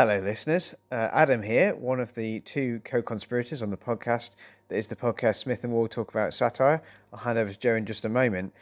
Hello, listeners. Uh, Adam here, one of the two co-conspirators on the podcast. That is the podcast Smith and Ward talk about satire. I'll hand over to Joe in just a moment.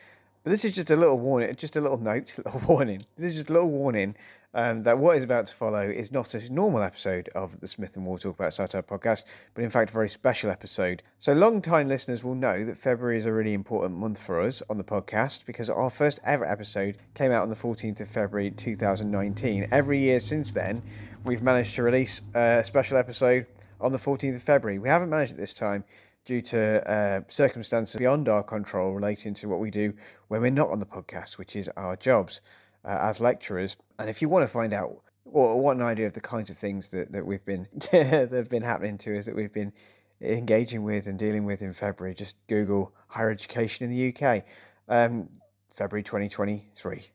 But this is just a little warning, just a little note, a little warning. This is just a little warning um, that what is about to follow is not a normal episode of the Smith and Ward Talk About Satire podcast, but in fact a very special episode. So, long-time listeners will know that February is a really important month for us on the podcast because our first ever episode came out on the 14th of February 2019. Every year since then, we've managed to release a special episode on the 14th of February. We haven't managed it this time due to uh, circumstances beyond our control relating to what we do when we're not on the podcast, which is our jobs uh, as lecturers. And if you want to find out or want an idea of the kinds of things that, that we've been that have been happening to us that we've been engaging with and dealing with in February, just Google higher education in the UK, um, February 2023.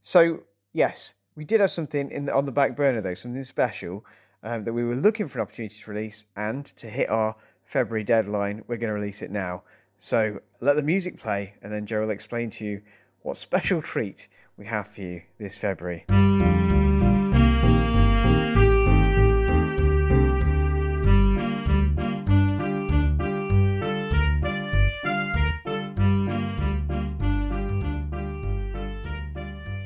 So yes, we did have something in the, on the back burner though, something special um, that we were looking for an opportunity to release, and to hit our February deadline, we're going to release it now. So let the music play, and then Joe will explain to you what special treat we have for you this February.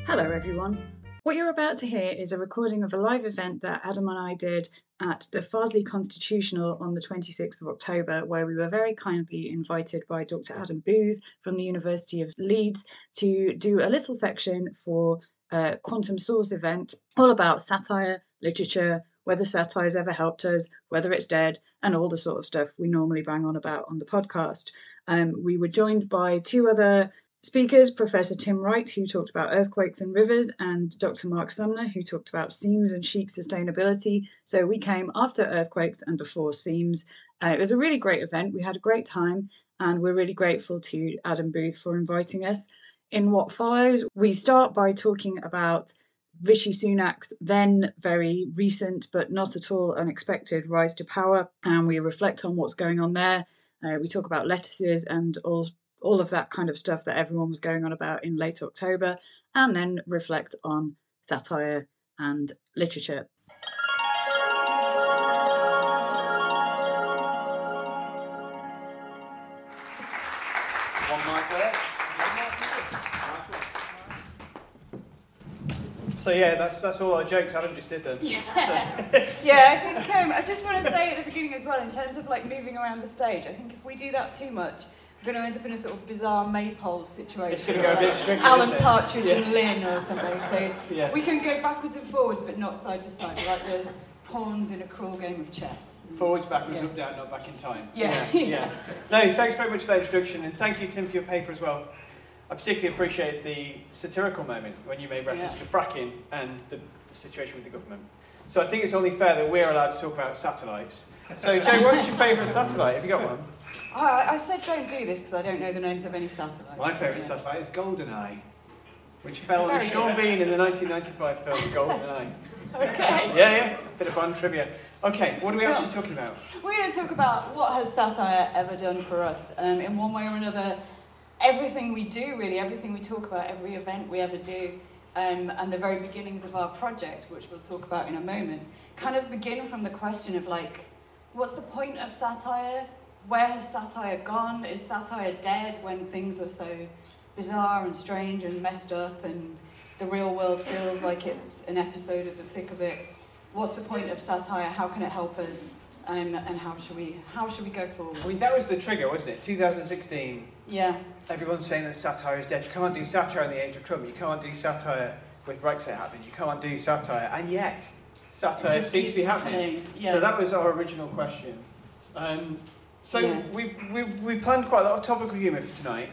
Hello, everyone. What you're about to hear is a recording of a live event that Adam and I did at the Farsley Constitutional on the 26th of October, where we were very kindly invited by Dr. Adam Booth from the University of Leeds to do a little section for a Quantum Source event all about satire, literature, whether satire's ever helped us, whether it's dead, and all the sort of stuff we normally bang on about on the podcast. Um, we were joined by two other Speakers Professor Tim Wright, who talked about earthquakes and rivers, and Dr. Mark Sumner, who talked about seams and sheet sustainability. So we came after earthquakes and before seams. Uh, it was a really great event. We had a great time, and we're really grateful to Adam Booth for inviting us. In what follows, we start by talking about Rishi Sunak's then very recent but not at all unexpected rise to power, and we reflect on what's going on there. Uh, we talk about lettuces and all all of that kind of stuff that everyone was going on about in late October, and then reflect on satire and literature. One mic there. So yeah, that's that's all our jokes. Adam just did them. Yeah, yeah. I think um, I just want to say at the beginning as well, in terms of like moving around the stage, I think if we do that too much, we're going to end up in a sort of bizarre maypole situation. It's going to go a bit stricter. Alan? Partridge Yeah. and Lynn or something. So Yeah. we can go backwards and forwards, but not side to side, like the pawns in a cruel game of chess. Forwards, backwards, Yeah. up, down, not back in time. Yeah. yeah. No, thanks very much for that introduction, and thank you, Tim, for your paper as well. I particularly appreciate the satirical moment when you made reference Yeah. to fracking and the, the situation with the government. So I think it's only fair that we're allowed to talk about satellites. So, Joe, what's your favourite satellite? Have you got one? I, I said don't do this because I don't know the names of any satellites. My favourite Yeah. satellite is GoldenEye, which fell on Sean. Bean in the 1995 film GoldenEye. Okay. Yeah, yeah, bit of fun trivia. Okay, what are we actually talking about? We're going to talk about what has satire ever done for us um, in one way or another. Everything we do, really, everything we talk about, every event we ever do, um, and the very beginnings of our project, which we'll talk about in a moment, kind of begin from the question of like, what's the point of satire? Where has satire gone? Is satire dead when things are so bizarre and strange and messed up and the real world feels like it's an episode of the thick of it? What's the point of satire? How can it help us? Um, and how should we how should we go forward? I mean, that was the trigger, wasn't it? 2016. Yeah, Everyone's saying that satire is dead. You can't do satire in the age of Trump. You can't do satire with Brexit happening. You can't do satire. And yet, satire seems to be happening. yeah. So that was our original question. Um, so Yeah. we, we, we planned quite a lot of topical humour for tonight.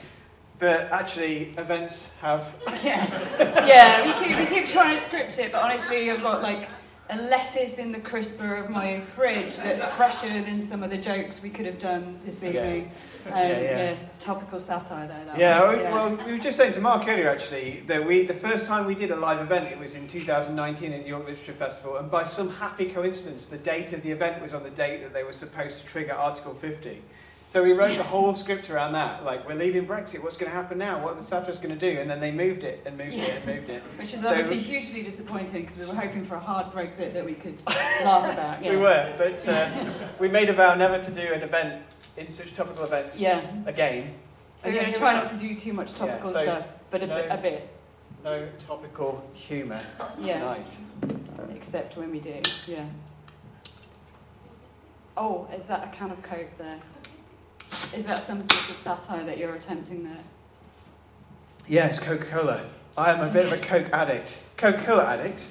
But actually, events have. yeah, yeah. We keep we keep trying to script it, but honestly, I've got like a lettuce in the crisper of my fridge that's fresher than some of the jokes we could have done this Yeah. evening. Um, Yeah, yeah, yeah. topical satire there. Yeah, was, we- well, we were just saying to Mark earlier actually that we the first time we did a live event it was in 2019 at the York Literature Festival, and by some happy coincidence, the date of the event was on the date that they were supposed to trigger Article 50. So we wrote the whole script around that. Like, we're leaving Brexit. What's going to happen now? What are the satirists going to do? And then they moved it and moved it and moved it. Which is So- obviously hugely disappointing because we were hoping for a hard Brexit that we could laugh about. Yeah. We were, but uh, we made a vow never to do an event in such topical events Yeah. again. So And we're going to try not to do too much topical so stuff, but a, no- bit, a bit, No topical humour Yeah. tonight. except when we do. Yeah. Oh, is that a can of Coke there? Is that some sort of satire that you're attempting there? Yes, Coca Cola. I am a bit of a Coke addict. Coca Cola addict.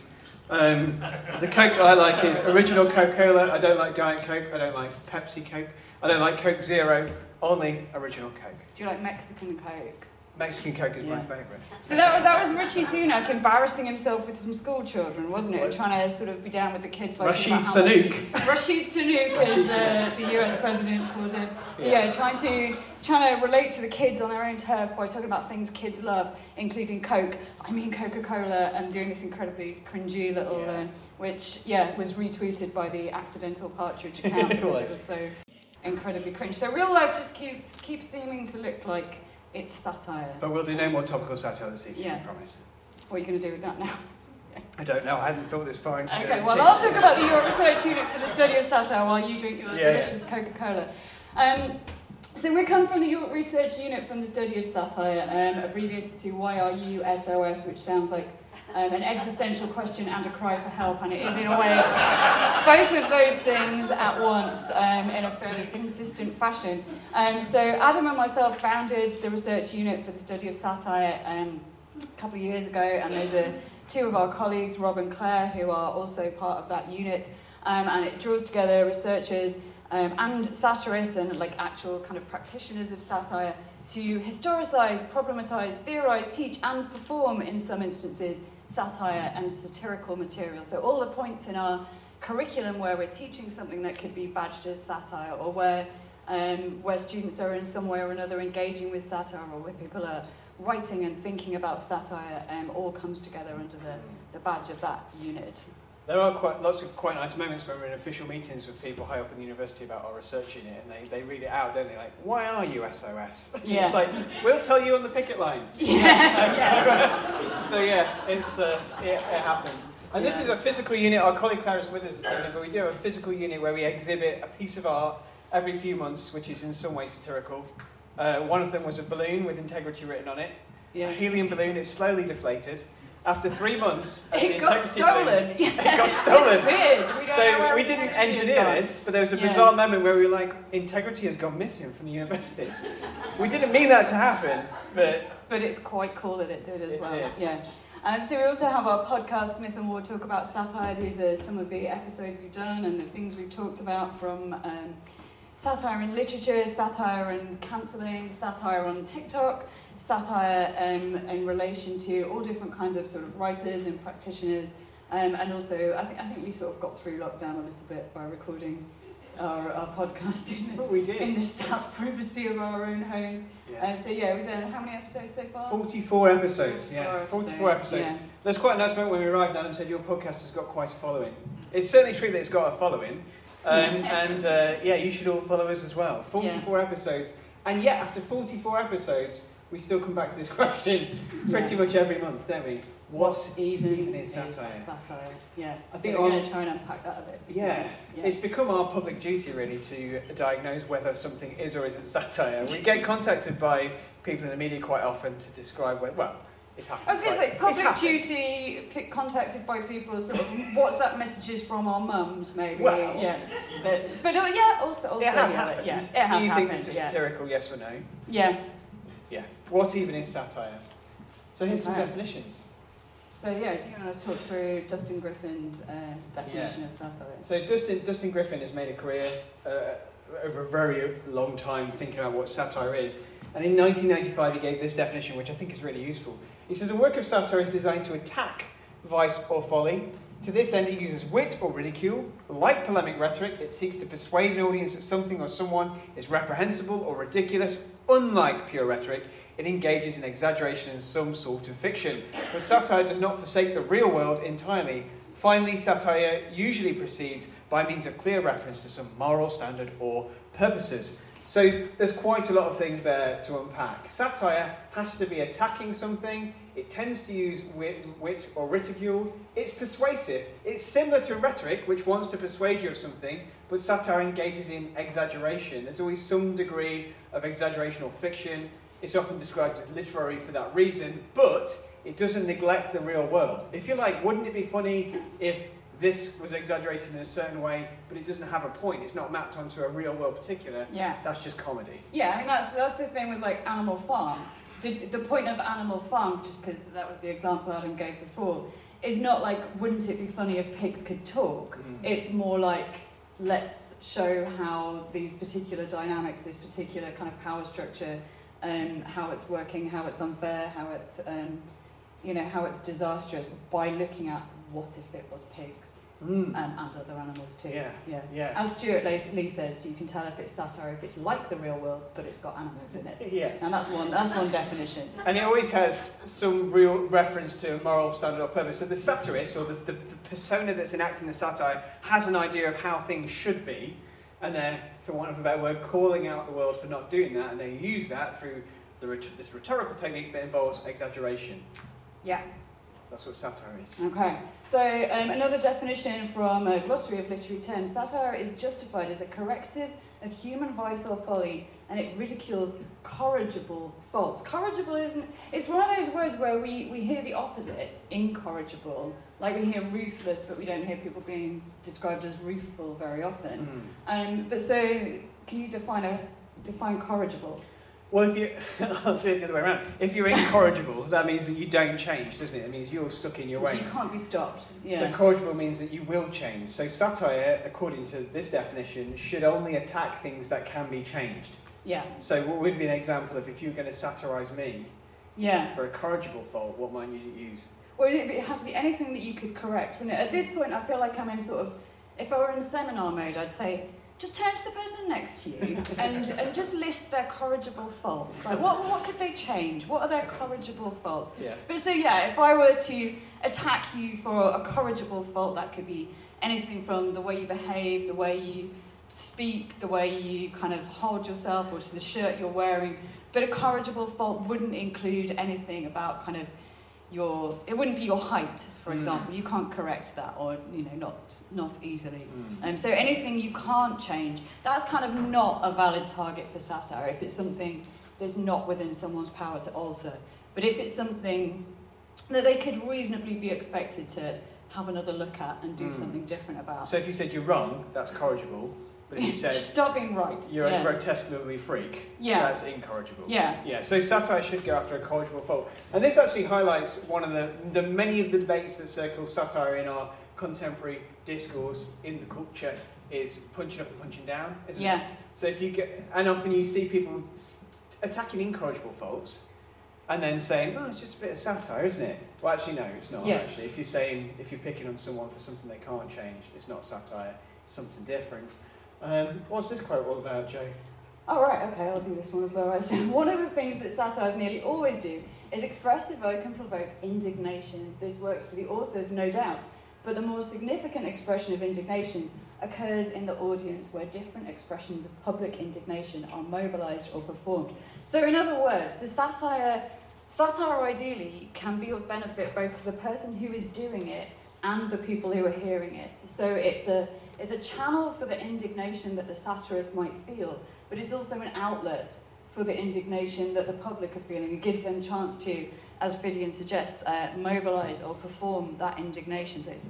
Um, the Coke I like is original Coca Cola. I don't like Diet Coke. I don't like Pepsi Coke. I don't like Coke Zero. Only original Coke. Do you like Mexican Coke? Mexican Coke is my Yeah. favourite. So that was, that was Rishi Sunak embarrassing himself with some school children, wasn't it? Trying to sort of be down with the kids. by talking Rashid about how much-. Rashid Sunak, as the, the US president called him. Yeah. trying to trying to relate to the kids on their own turf by talking about things kids love, including Coke. I mean Coca Cola, and doing this incredibly cringy little, Yeah. uh, which yeah was retweeted by the accidental partridge account It because it was. was so incredibly cringe. So real life just keeps keeps seeming to look like it's satire. But we'll do no more topical satire this evening, yeah. I promise. What are you going to do with that now? I don't know. I hadn't thought this far into Okay, well, I'll talk about the York Research Unit for the study of satire while you drink your Yeah, yeah. delicious Coca Cola. Um, so, we come from the York Research Unit from the study of satire, um, abbreviated to YRUSOS, which sounds like um, an existential question and a cry for help, and it is, in a way, both of those things at once um, in a fairly consistent fashion. Um, so, Adam and myself founded the research unit for the study of satire um, a couple of years ago, and there's a two of our colleagues, Rob and Claire, who are also part of that unit, um, and it draws together researchers um, and satirists and like actual kind of practitioners of satire to historicise, problematise, theorise, teach, and perform in some instances satire and satirical material. So all the points in our curriculum where we're teaching something that could be badged as satire, or where um, where students are in some way or another engaging with satire, or where people are writing and thinking about satire um, all comes together under the, the badge of that unit. There are quite lots of quite nice moments when we're in official meetings with people high up in the university about our research unit, and they, they read it out, don't they? Like, why are you SOS? Yeah. it's like we'll tell you on the picket line. Yeah. so yeah, it's uh, it, it happens. And this is a physical unit. Our colleague Claire is with us this evening, but we do have a physical unit where we exhibit a piece of art every few months, which is in some way satirical. Uh, one of them was a balloon with integrity written on it. A helium balloon It's slowly deflated. After three months, It got stolen. Yeah. It got stolen. Disappeared. We don't So we didn't engineer this, but there was a Yeah. bizarre moment where we were like, integrity has gone missing from the university. we didn't mean that to happen, but But it's quite cool that it did as It well. did. Yeah. Um, so we also have our podcast, Smith and Ward Talk About Satire. These are some of the episodes we've done and the things we've talked about from um, satire in literature, satire and cancelling, satire on TikTok, satire um, in relation to all different kinds of sort of writers and practitioners. Um, and also, I think, I think we sort of got through lockdown a little bit by recording our, our podcast in, what we in the sad privacy of our own homes. Yeah. Um, so yeah, we've done how many episodes so far? 44 episodes, yeah. 44 44 episodes. Yeah. There's quite a nice moment when we arrived, Adam said your podcast has got quite a following. It's certainly true that it's got a following. Um, and uh, yeah, you should all follow us as well. 44 episodes. And yet, after 44 episodes, we still come back to this question pretty much every month, don't we? What even, even is satire? satire? Yeah. I So think we're going to try and unpack that a bit. Yeah. yeah. It's become our public duty, really, to diagnose whether something is or isn't satire. We get contacted by people in the media quite often to describe whether, well, it's happened. I was going to Like, say, public duty, p- contacted by people, sort of WhatsApp messages from our mums, maybe. Well. yeah. But, but uh, yeah, also, also It has yeah, happened. Yeah, it has Do you happened. think this is yeah. satirical, yes or no? yeah. Yeah. What even is satire? So here's some definitions. So yeah, do you want to talk through Dustin Griffin's uh, definition of satire? So Dustin, Dustin Griffin has made a career uh, over a very long time thinking about what satire is. And in 1995 he gave this definition, which I think is really useful. He says, a work of satire is designed to attack vice or folly. To this end, it uses wit or ridicule. Like polemic rhetoric, it seeks to persuade an audience that something or someone is reprehensible or ridiculous. Unlike pure rhetoric, it engages in exaggeration and some sort of fiction. But satire does not forsake the real world entirely. Finally, satire usually proceeds by means of clear reference to some moral standard or purposes. So there's quite a lot of things there to unpack. Satire has to be attacking something. It tends to use wit, wit or ridicule. It's persuasive. It's similar to rhetoric, which wants to persuade you of something, but satire engages in exaggeration. There's always some degree of exaggeration or fiction. It's often described as literary for that reason, but it doesn't neglect the real world. If you're like, wouldn't it be funny if this was exaggerated in a certain way, but it doesn't have a point. It's not mapped onto a real world particular. Yeah. That's just comedy. Yeah, I mean that's that's the thing with like Animal Farm. The, the point of Animal Farm, just because that was the example Adam gave before, is not like wouldn't it be funny if pigs could talk? Mhm. It's more like let's show how these particular dynamics, this particular kind of power structure, um, how it's working, how it's unfair, how it, um, you know, how it's disastrous by looking at what if it was pigs Mm. and, and other animals too. Yeah. yeah. Yeah. As Stewart Lee said, you can tell if it's satire if it's like the real world, but it's got animals in it. Yeah. And that's one. That's one definition. And it always has some real reference to a moral standard or purpose. So the satirist, or the, the, the persona that's enacting the satire, has an idea of how things should be, and they're, for want of a better word, calling out the world for not doing that, and they use that through the, this rhetorical technique that involves exaggeration. Yeah. That's what satire is. Okay. So um, another definition from a glossary of literary terms: satire is justified as a corrective of human vice or folly, and it ridicules corrigible faults. Corrigible isn't. It's one of those words where we, we hear the opposite, incorrigible. Like we hear ruthless, but we don't hear people being described as ruthful very often. Mm. Um, but so, can you define a define corrigible? Well, if you, I'll do it the other way around. If you're incorrigible, that means that you don't change, doesn't it? It means you're stuck in your So ways. you can't be stopped. Yeah. So corrigible means that you will change. So satire, according to this definition, should only attack things that can be changed. Yeah. So what would be an example of if you were going to satirise me Yeah. for a corrigible fault, what might you use? It, it has to be anything that you could correct. Wouldn't it? At this point, I feel like I'm in sort of, if I were in seminar mode, I'd say, just turn to the person next to you and, and just list their corrigible faults. Like, what, what could they change? What are their corrigible faults? Yeah. But so, yeah, if I were to attack you for a corrigible fault, that could be anything from the way you behave, the way you speak, the way you kind of hold yourself, or to the shirt you're wearing. But a corrigible fault wouldn't include anything about kind of your, it wouldn't be your height, for Mm. example. You can't correct that, or, you know, not, not easily. Mm. Um, so anything you can't change, that's kind of not a valid target for satire if it's something that's not within someone's power to alter. But if it's something that they could reasonably be expected to have another look at and do Mm. something different about. So if you said you're wrong, that's corrigible. But if you said Stop being right. you're yeah. a grotesque ugly freak, Yeah. that's incorrigible. Yeah. Yeah, so satire should go after a corrigible fault. And this actually highlights one of the, the many of the debates that circle satire in our contemporary discourse in the culture is punching up and punching down, isn't it? Yeah. So if you get, and often you see people attacking incorrigible faults and then saying, oh, it's just a bit of satire, isn't it? Well, actually, no, it's not, Yeah. actually. If you're saying, if you're picking on someone for something they can't change, it's not satire, it's something different. Um, what's this quote all about, Jay? Oh, right, okay, I'll do this one as well. Right. So one of the things that satires nearly always do is express, evoke, and provoke indignation. This works for the authors, no doubt. But the more significant expression of indignation occurs in the audience where different expressions of public indignation are mobilized or performed. So, in other words, the satire, satire ideally can be of benefit both to the person who is doing it and the people who are hearing it. So, it's a, it's a channel for the indignation that the satirist might feel, but it's also an outlet for the indignation that the public are feeling. It gives them chance to, as Phiddian suggests, uh, mobilise or perform that indignation. So it's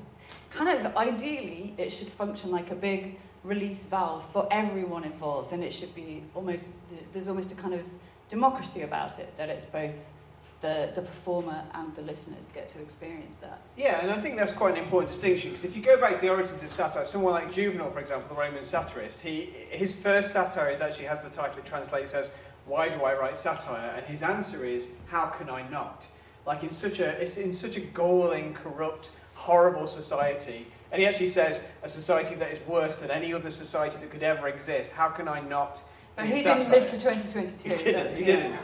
kind of ideally it should function like a big release valve for everyone involved, and it should be almost there's almost a kind of democracy about it that it's both the, the performer and the listeners get to experience that. Yeah, and I think that's quite an important distinction because if you go back to the origins of satire, someone like Juvenal, for example, the Roman satirist, he, his first satire is actually has the title it translates as "Why do I write satire?" and his answer is "How can I not?" Like in such a it's in such a galling, corrupt, horrible society, and he actually says a society that is worse than any other society that could ever exist. How can I not? But he didn't satire?" live to 2022. He didn't. He didn't.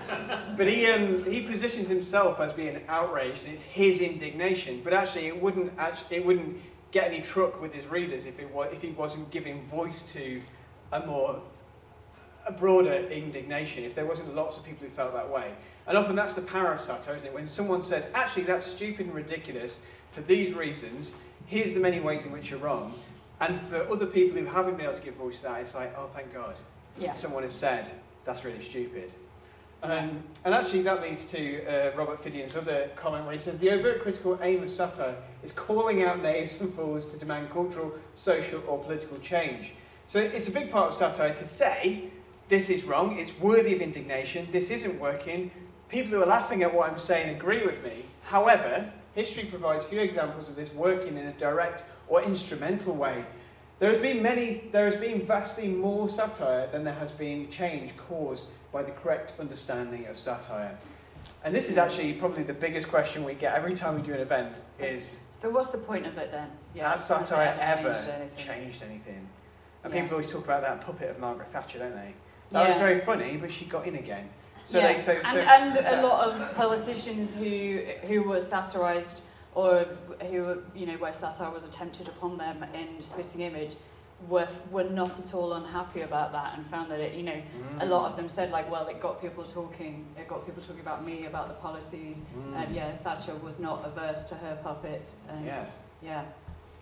But he um, he positions himself as being outraged, and it's his indignation. But actually, it wouldn't actually it wouldn't get any truck with his readers if it was if he wasn't giving voice to a more a broader indignation if there wasn't lots of people who felt that way. And often that's the power of satire, isn't it? When someone says, actually, that's stupid and ridiculous for these reasons, here's the many ways in which you're wrong. And for other people who haven't been able to give voice to that, it's like, oh, thank God. Yeah. Someone has said, that's really stupid. Um, and actually, that leads to uh, Robert Phiddian's other comment where he says the overt critical aim of satire is calling out knaves and fools to demand cultural, social, or political change. So it's a big part of satire to say, this is wrong, it's worthy of indignation, this isn't working. People who are laughing at what I'm saying agree with me. However, history provides few examples of this working in a direct or instrumental way. There has been many, there has been vastly more satire than there has been change caused by the correct understanding of satire. And this is actually probably the biggest question we get every time we do an event is, So what's the point of it then? has has satire ever changed anything? changed anything? And Yeah. people always talk about that puppet of Margaret Thatcher, don't they? That was very funny, but she got in again. So yeah. they so, so and, and a lot of politicians who who were satirised or who you know where satire was attempted upon them in spitting image were were not at all unhappy about that and found that it you know Mm. a lot of them said like well it got people talking it got people talking about me about the policies Mm. and yeah Thatcher was not averse to her puppet and Yeah. yeah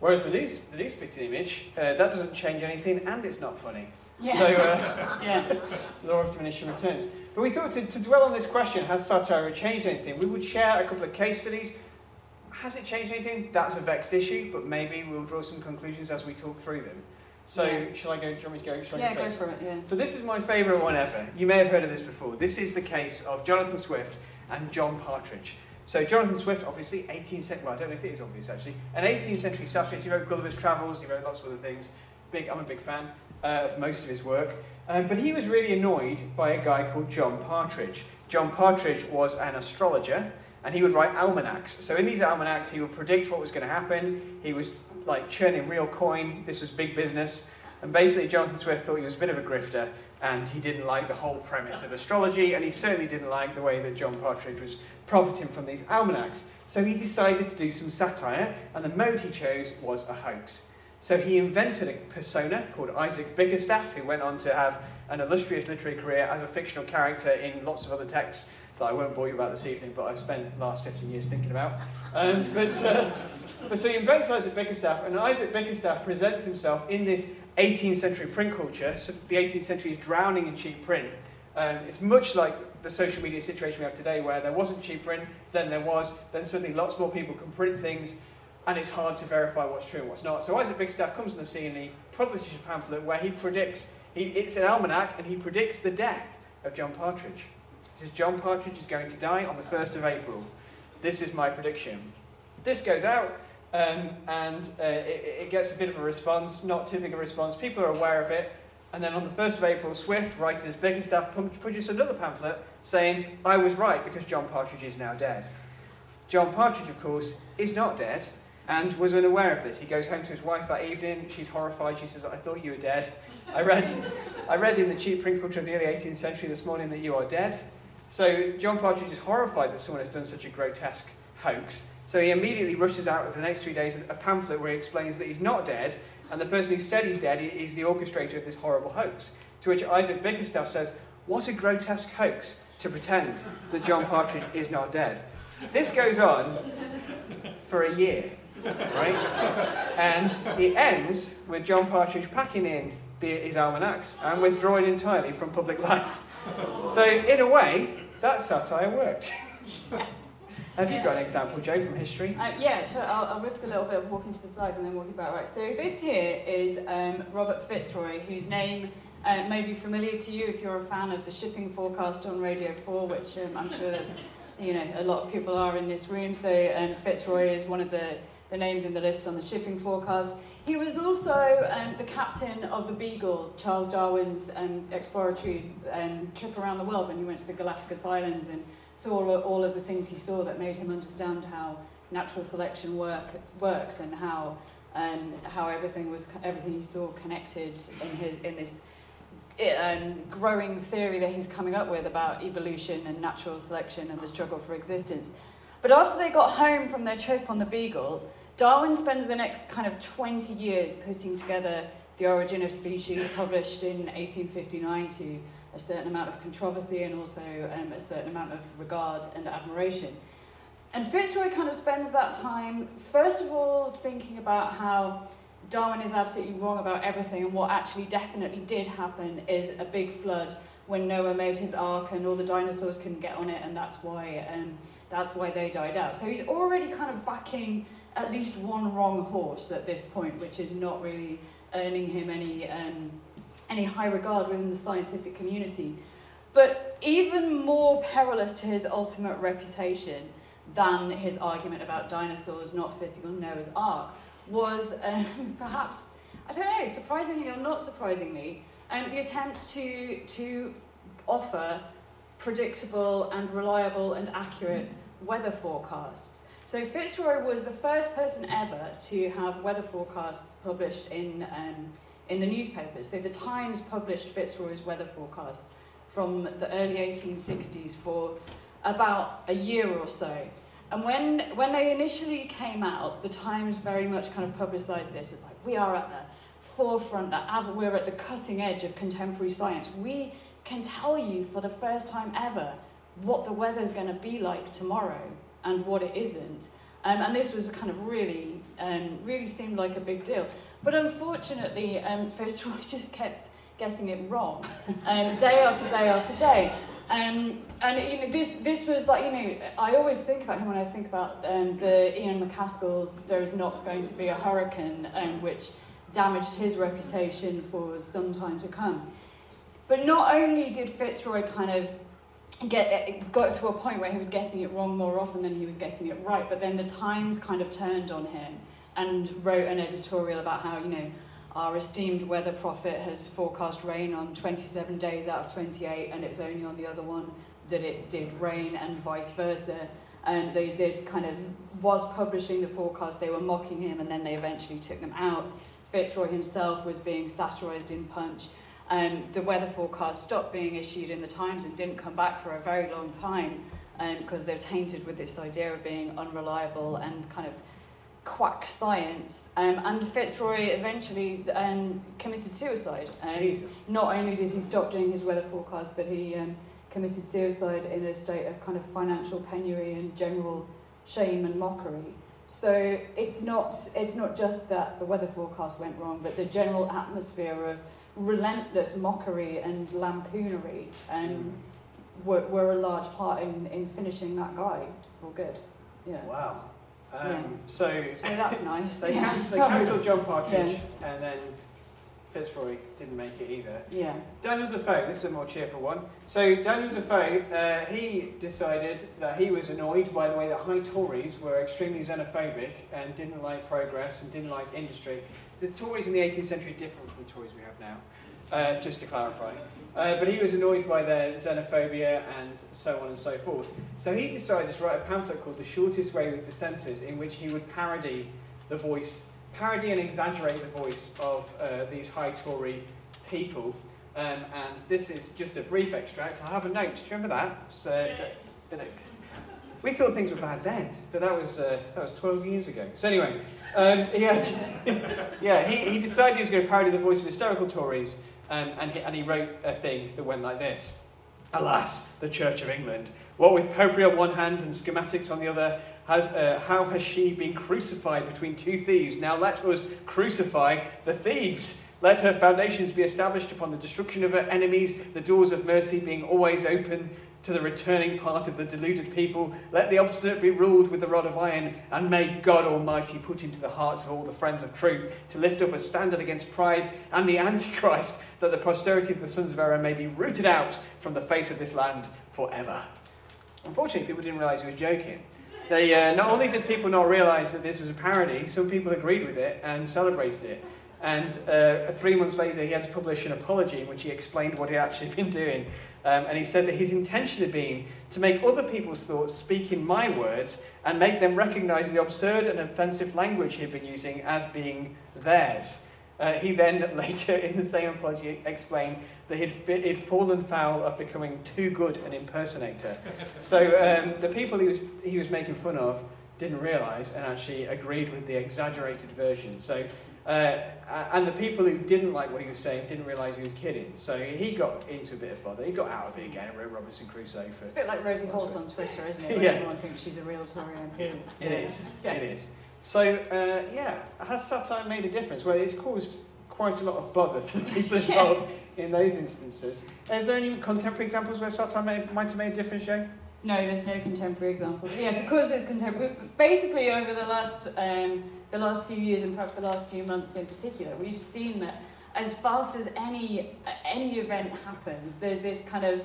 Whereas the news, the news spitting image, uh, that doesn't change anything, and it's not funny. yeah So, uh, yeah law of diminishing returns. But we thought to, to dwell on this question, has satire changed anything? We would share a couple of case studies. Has it changed anything? That's a vexed issue, but maybe we'll draw some conclusions as we talk through them. So, Yeah. shall I go? Do you want me to go? Shall yeah go go for it yeah So this is my favourite one ever. You may have heard of this before. This is the case of Jonathan Swift and John Partridge. So Jonathan Swift, obviously, 18th century, well, I don't know if it is obvious actually, an 18th century satirist. He wrote Gulliver's Travels, he wrote lots of other things. Big, I'm a big fan uh, of most of his work. Um, but he was really annoyed by a guy called John Partridge. John Partridge was an astrologer, and he would write almanacs. So in these almanacs, he would predict what was going to happen. He was like churning real coin. This was big business. And basically, Jonathan Swift thought he was a bit of a grifter, and he didn't like the whole premise of astrology, and he certainly didn't like the way that John Partridge was profiting from these almanacs. So he decided to do some satire, and the mode he chose was a hoax. So he invented a persona called Isaac Bickerstaff, who went on to have an illustrious literary career as a fictional character in lots of other texts that I won't bore you about this evening, but I've spent the last 15 years thinking about. Um, but, uh, but so he invents Isaac Bickerstaff, and Isaac Bickerstaff presents himself in this 18th century print culture. So the 18th century is drowning in cheap print. Um, it's much like the social media situation we have today, where there wasn't cheap print, then there was, then suddenly lots more people can print things, and it's hard to verify what's true and what's not. So Isaac Bickerstaff comes on the scene and he publishes a pamphlet where he predicts, he, it's an almanac, and he predicts the death of John Partridge. Says, John Partridge is going to die on the 1st of April. This is my prediction. This goes out, um, and uh, it, it gets a bit of a response, not too big a response. People are aware of it. And then on the 1st of April, Swift, his Bickerstaff, pu- produced another pamphlet saying, I was right because John Partridge is now dead. John Partridge, of course, is not dead and was unaware of this. He goes home to his wife that evening. She's horrified. She says, I thought you were dead. I read, I read in the cheap print culture of the early 18th century this morning that you are dead. So John Partridge is horrified that someone has done such a grotesque hoax. So he immediately rushes out over the next three days a pamphlet where he explains that he's not dead, and the person who said he's dead is the orchestrator of this horrible hoax. To which Isaac Bickerstaff says, What a grotesque hoax to pretend that John Partridge is not dead. This goes on for a year, right? And it ends with John Partridge packing in his almanacs and withdrawing entirely from public life. So, in a way, that satire worked. Have you got an example, Joe, from history? Uh, yeah, so I'll, I'll risk a little bit of walking to the side and then walking back right. So this here is um, Robert Fitzroy, whose name uh, may be familiar to you if you're a fan of the shipping forecast on Radio 4, which um, I'm sure there's, you know, a lot of people are in this room. So um, Fitzroy is one of the, the names in the list on the shipping forecast. He was also um, the captain of the Beagle, Charles Darwin's um, exploratory um, trip around the world when he went to the Galapagos Islands and saw all, of the things he saw that made him understand how natural selection work, worked and how um, how everything was everything he saw connected in his in this um, growing theory that he's coming up with about evolution and natural selection and the struggle for existence. But after they got home from their trip on the Beagle, Darwin spends the next kind of 20 years putting together The Origin of Species, published in 1859 to a certain amount of controversy and also um, a certain amount of regard and admiration. And Fitzroy kind of spends that time, first of all, thinking about how Darwin is absolutely wrong about everything, and what actually definitely did happen is a big flood when Noah made his ark and all the dinosaurs couldn't get on it, and that's why um, that's why they died out. So he's already kind of backing at least one wrong horse at this point, which is not really earning him any um, any high regard within the scientific community. But even more perilous to his ultimate reputation than his argument about dinosaurs not fitting on Noah's Ark was um, perhaps, I don't know, surprisingly or not surprisingly, um, the attempt to, to offer predictable and reliable and accurate weather forecasts. So Fitzroy was the first person ever to have weather forecasts published in, um, in the newspapers. So the Times published Fitzroy's weather forecasts from the early 1860s for about a year or so. And when, when they initially came out, the Times very much kind of publicised this as like, we are at the forefront, we're at the cutting edge of contemporary science. We can tell you for the first time ever what the weather's going to be like tomorrow and what it isn't. Um, and this was kind of really, um, really seemed like a big deal. But unfortunately, um, Fitzroy just kept guessing it wrong, um, day after day after day. Um, and you know, this this was like you know, I always think about him when I think about um, the Ian McCaskill. There is not going to be a hurricane, um, which damaged his reputation for some time to come. But not only did Fitzroy kind of get got to a point where he was guessing it wrong more often than he was guessing it right, but then the Times kind of turned on him and wrote an editorial about how you know our esteemed weather prophet has forecast rain on 27 days out of 28, and it was only on the other one that it did rain, and vice versa. And they did kind of, was publishing the forecast, they were mocking him, and then they eventually took them out. Fitzroy himself was being satirised in Punch. Um, the weather forecast stopped being issued in the Times and didn't come back for a very long time because um, they're tainted with this idea of being unreliable and kind of quack science. Um, and Fitzroy eventually um, committed suicide. Um, not only did he stop doing his weather forecast, but he um, committed suicide in a state of kind of financial penury and general shame and mockery. So it's not, it's not just that the weather forecast went wrong, but the general atmosphere of relentless mockery and lampoonery and mm. were, were a large part in, in finishing that guy for good. Yeah. Wow. Um, yeah. So, so that's nice. they, yeah. they cancelled John Partridge, yeah. and then Fitzroy didn't make it either. Yeah. Daniel Defoe, this is a more cheerful one. So Daniel Defoe, uh, he decided that he was annoyed by the way that high Tories were extremely xenophobic and didn't like progress and didn't like industry. The Tories in the 18th century are different from the Tories we have now, uh, just to clarify. Uh, but he was annoyed by their xenophobia and so on and so forth. So he decided to write a pamphlet called The Shortest Way with Dissenters, in which he would parody the voice, parody and exaggerate the voice of uh, these high Tory people. Um, and this is just a brief extract. I have a note. Do you remember that? So, Uh, we thought things were bad then, but that was uh, that was 12 years ago. So anyway, um, he had, yeah, he, he decided he was going to parody the voice of hysterical Tories um, and, he, and he wrote a thing that went like this Alas, the Church of England, what with popery on one hand and schismatics on the other, has, uh, how has she been crucified between two thieves? Now let us crucify the thieves. Let her foundations be established upon the destruction of her enemies, the doors of mercy being always open to the returning part of the deluded people. Let the obstinate be ruled with the rod of iron, and may God Almighty put into the hearts of all the friends of truth to lift up a standard against pride and the Antichrist, that the posterity of the sons of error may be rooted out from the face of this land forever. Unfortunately, people didn't realize he was joking. They, uh, not only did people not realize that this was a parody, some people agreed with it and celebrated it. And uh, three months later, he had to publish an apology in which he explained what he'd actually been doing um, and he said that his intention had been to make other people's thoughts speak in my words and make them recognize the absurd and offensive language he'd been using as being theirs. Uh, he then later in the same apology explained that he'd, he'd fallen foul of becoming too good an impersonator. so um, the people he was, he was making fun of didn't realize and actually agreed with the exaggerated version. So Uh, and the people who didn't like what he was saying didn't realise he was kidding. So he got into a bit of bother. He got out of it again and wrote Robinson Crusoe for. It's a bit like Rosie Holt on Twitter, isn't it? Where Yeah. everyone thinks she's a real Tory MP. It is. Yeah. It is. So uh, yeah, has satire made a difference? Well, it's caused quite a lot of bother for the people Yeah. involved in those instances. Is there any contemporary examples where satire may, might have made a difference, Joe? No, there's no contemporary examples. Yes, of course there's contemporary. Basically, over the last um, the last few years and perhaps the last few months in particular, we've seen that as fast as any any event happens, there's this kind of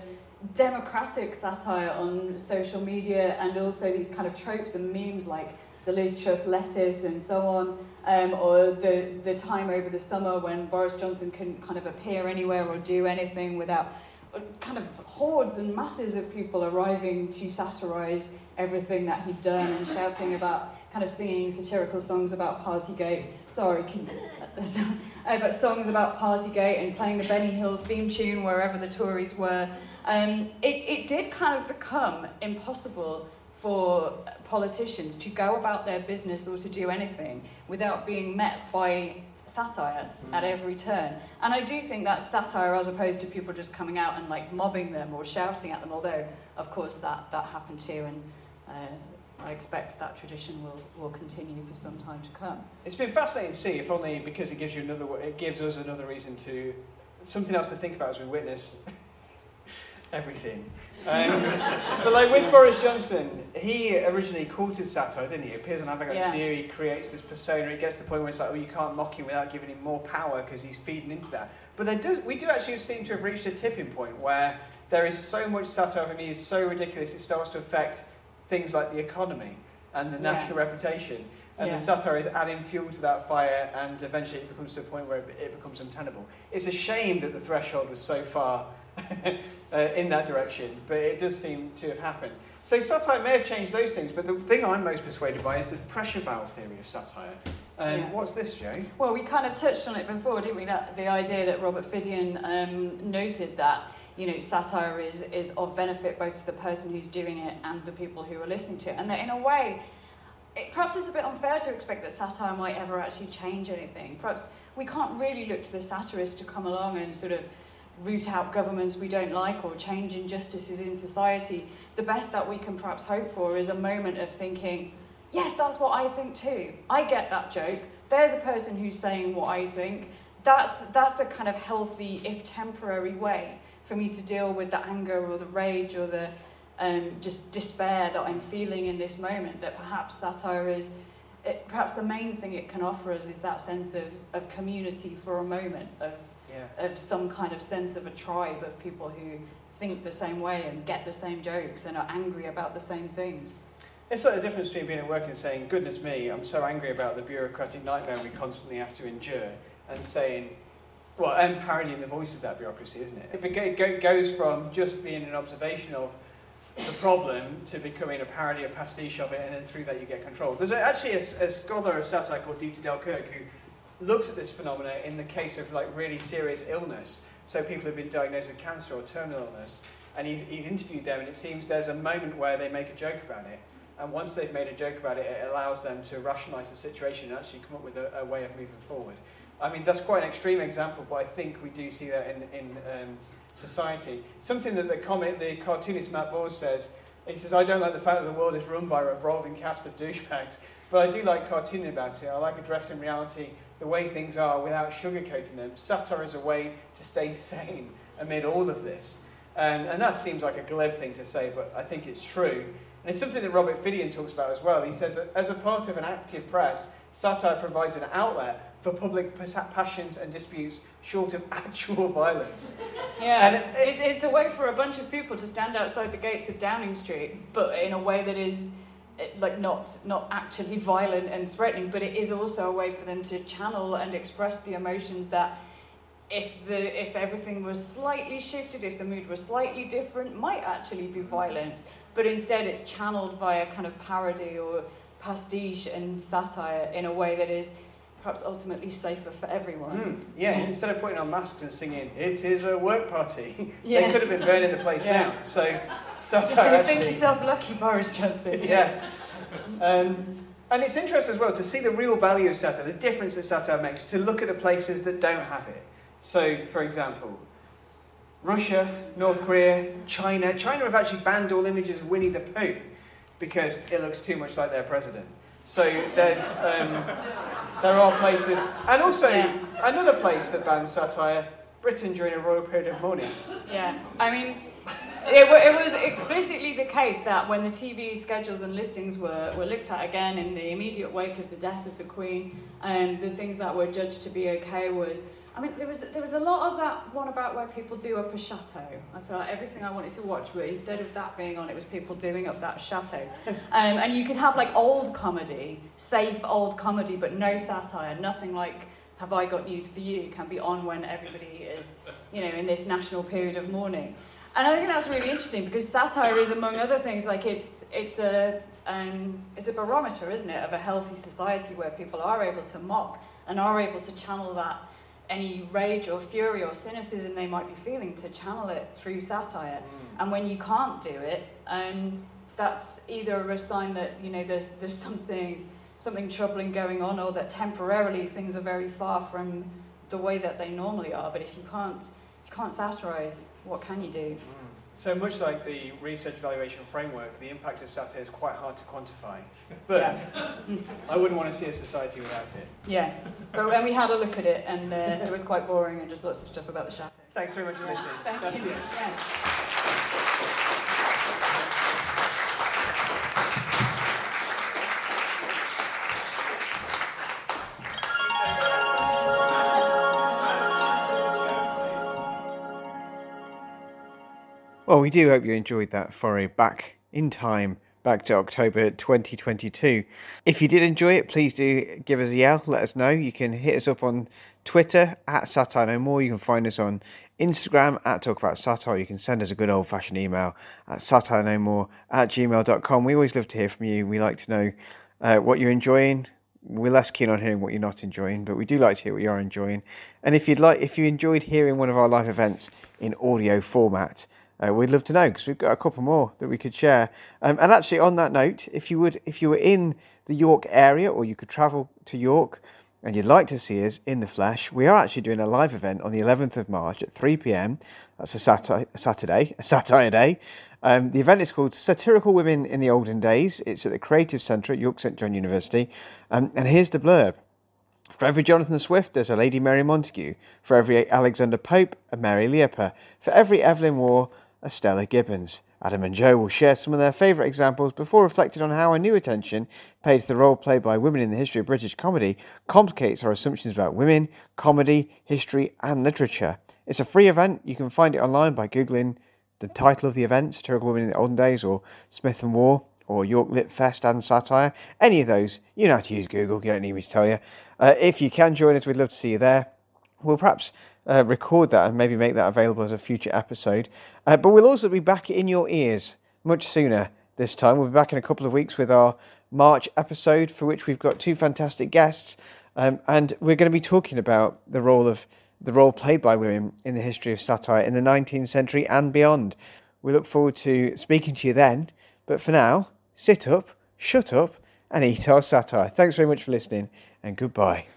democratic satire on social media and also these kind of tropes and memes like the Liz Truss lettuce and so on, um, or the, the time over the summer when Boris Johnson couldn't kind of appear anywhere or do anything without uh, kind of hordes and masses of people arriving to satirise everything that he'd done and shouting about, kind of singing satirical songs about Partygate. Sorry, can, uh, but songs about Partygate and playing the Benny Hill theme tune wherever the Tories were. Um, it, it did kind of become impossible for politicians to go about their business or to do anything without being met by satire at every turn. And I do think that's satire as opposed to people just coming out and like mobbing them or shouting at them, although of course that, that happened too and uh, I expect that tradition will, will continue for some time to come. It's been fascinating to see, if only because it gives you another, it gives us another reason to, something else to think about as we witness everything. Um, but like with Boris Johnson, he originally courted satire, didn't he? He appears on Advocate Yeah. Theory, he creates this persona, it gets to the point where it's like, oh, you can't mock him without giving him more power because he's feeding into that. But there does, we do actually seem to have reached a tipping point where there is so much satire of him, he is so ridiculous, it starts to affect things like the economy and the Yeah. national reputation. And Yeah. the satire is adding fuel to that fire, and eventually it becomes to a point where it, it becomes untenable. It's a shame that the threshold was so far uh, in that direction, but it does seem to have happened. So satire may have changed those things, but the thing I'm most persuaded by is the pressure valve theory of satire. Um, Yeah. What's this, Joe? Well, we kind of touched on it before, didn't we? That the idea that Robert Phiddian um, noted that you know satire is is of benefit both to the person who's doing it and the people who are listening to it, and that in a way, it, perhaps it's a bit unfair to expect that satire might ever actually change anything. Perhaps we can't really look to the satirist to come along and sort of root out governments we don't like or change injustices in society. The best that we can perhaps hope for is a moment of thinking, yes, that's what I think too. I get that joke. There's a person who's saying what I think. That's, that's a kind of healthy, if temporary way for me to deal with the anger or the rage or the um, just despair that I'm feeling in this moment. That perhaps satire is, it, perhaps the main thing it can offer us is that sense of, of community for a moment, of, Yeah. of some kind of sense of a tribe of people who think the same way and get the same jokes and are angry about the same things. It's like the difference between being at work and saying, goodness me, I'm so angry about the bureaucratic nightmare we constantly have to endure, and saying, well, and parodying the voice of that bureaucracy, isn't it? It goes from just being an observation of the problem to becoming a parody, a pastiche of it, and then through that you get control. There's actually a, a scholar of satire called Dieter Declercq who looks at this phenomena in the case of like really serious illness. So people have been diagnosed with cancer or terminal illness, and he's, he's interviewed them, and it seems there's a moment where they make a joke about it, and once they've made a joke about it, it allows them to rationalise the situation and actually come up with a, a way of moving forward. I mean, that's quite an extreme example, but I think we do see that in, in um, society. Something that the comic, the cartoonist Matt Bors says, he says, I don't like the fact that the world is run by a revolving cast of douchebags, but I do like cartooning about it. I like addressing reality the way things are without sugarcoating them. Satire is a way to stay sane amid all of this. And, and that seems like a glib thing to say, but I think it's true. And it's something that Robert Phiddian talks about as well. He says that as a part of an active press, satire provides an outlet for public passions and disputes short of actual violence. Yeah, And it- it's, it's a way for a bunch of people to stand outside the gates of Downing Street, but in a way that is eh, like not not actually violent and threatening, but it is also a way for them to channel and express the emotions that if the if everything was slightly shifted, if the mood was slightly different, might actually be violence. But instead, it's channeled via kind of parody or pastiche and satire in a way that is perhaps ultimately safer for everyone. Mm, yeah, instead of putting on masks and singing, it is a work party, they could have been burning the place Yeah. down. So satire say, think yourself lucky, Boris Johnson. Yeah. Um, And it's interesting as well to see the real value of satire, the difference that satire makes, to look at the places that don't have it. So, for example, Russia, North Korea, China. China have actually banned all images of Winnie the Pooh because it looks too much like their president. So there's, um, there are places, and also Yeah. another place that bans satire, Britain during a royal period of mourning. Yeah, I mean, it, it was explicitly the case that when the TV schedules and listings were, were looked at again in the immediate wake of the death of the Queen, and the things that were judged to be okay was, I mean, there was there was a lot of that one about where people do up a chateau. I felt like everything I wanted to watch, but instead of that being on, it was people doing up that chateau. Um, and you could have like old comedy, safe old comedy, but no satire, nothing like have I got news for you can be on when everybody is, you know, in this national period of mourning. And I think that's really interesting because satire is, among other things, like it's it's a um, it's a barometer, isn't it, of a healthy society where people are able to mock and are able to channel that any rage or fury or cynicism they might be feeling to channel it through satire. And when you can't do it, um, that's either a sign that you know there's there's something something troubling going on, or that temporarily things are very far from the way that they normally are. But if you can't you can't satirize, what can you do? So much like the research evaluation framework, the impact of satire is quite hard to quantify. But Yeah. I wouldn't want to see a society without it. Yeah, but when we had a look at it, and uh, it was quite boring, and just lots of stuff about the chateau. Thanks very much for listening. Thank That's you. Well, we do hope you enjoyed that foray back in time, back to October 2022. If you did enjoy it, please do give us a yell, let us know. You can hit us up on Twitter at Satire No More. You can find us on Instagram at Talk About Satire. You can send us a good old fashioned email at satire no more at gmail.com. We always love to hear from you. We like to know uh, what you're enjoying. We're less keen on hearing what you're not enjoying, but we do like to hear what you are enjoying. And if you'd like, if you enjoyed hearing one of our live events in audio format, uh, we'd love to know because we've got a couple more that we could share. Um, and actually, on that note, if you would, if you were in the York area or you could travel to York and you'd like to see us in the flesh, we are actually doing a live event on the 11th of March at 3 pm. That's a Saturday, a Saturday, a satire day. Um, the event is called Satirical Women in the Olden Days. It's at the Creative Centre at York St John University. Um, and here's the blurb. For every Jonathan Swift, there's a Lady Mary Montagu. For every Alexander Pope, a Mary Leapor. For every Evelyn Waugh, a Stella Gibbons. Adam and Joe will share some of their favourite examples before reflecting on how a new attention paid to the role played by women in the history of British comedy complicates our assumptions about women, comedy, history, and literature. It's a free event. You can find it online by Googling the title of the event, Satirical Women in the Olden Days, or Smith and Ward, or York Lit Fest and Satire. Any of those, you know how to use Google, you don't need me to tell you. Uh, if you can join us, we'd love to see you there. We'll perhaps uh, record that and maybe make that available as a future episode. Uh, but we'll also be back in your ears much sooner this time. We'll be back in a couple of weeks with our March episode, for which we've got two fantastic guests. Um, and we're going to be talking about the role of the role played by women in the history of satire in the 19th century and beyond. We look forward to speaking to you then. But for now, sit up, shut up, and eat our satire. Thanks very much for listening, and goodbye.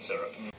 Syrup.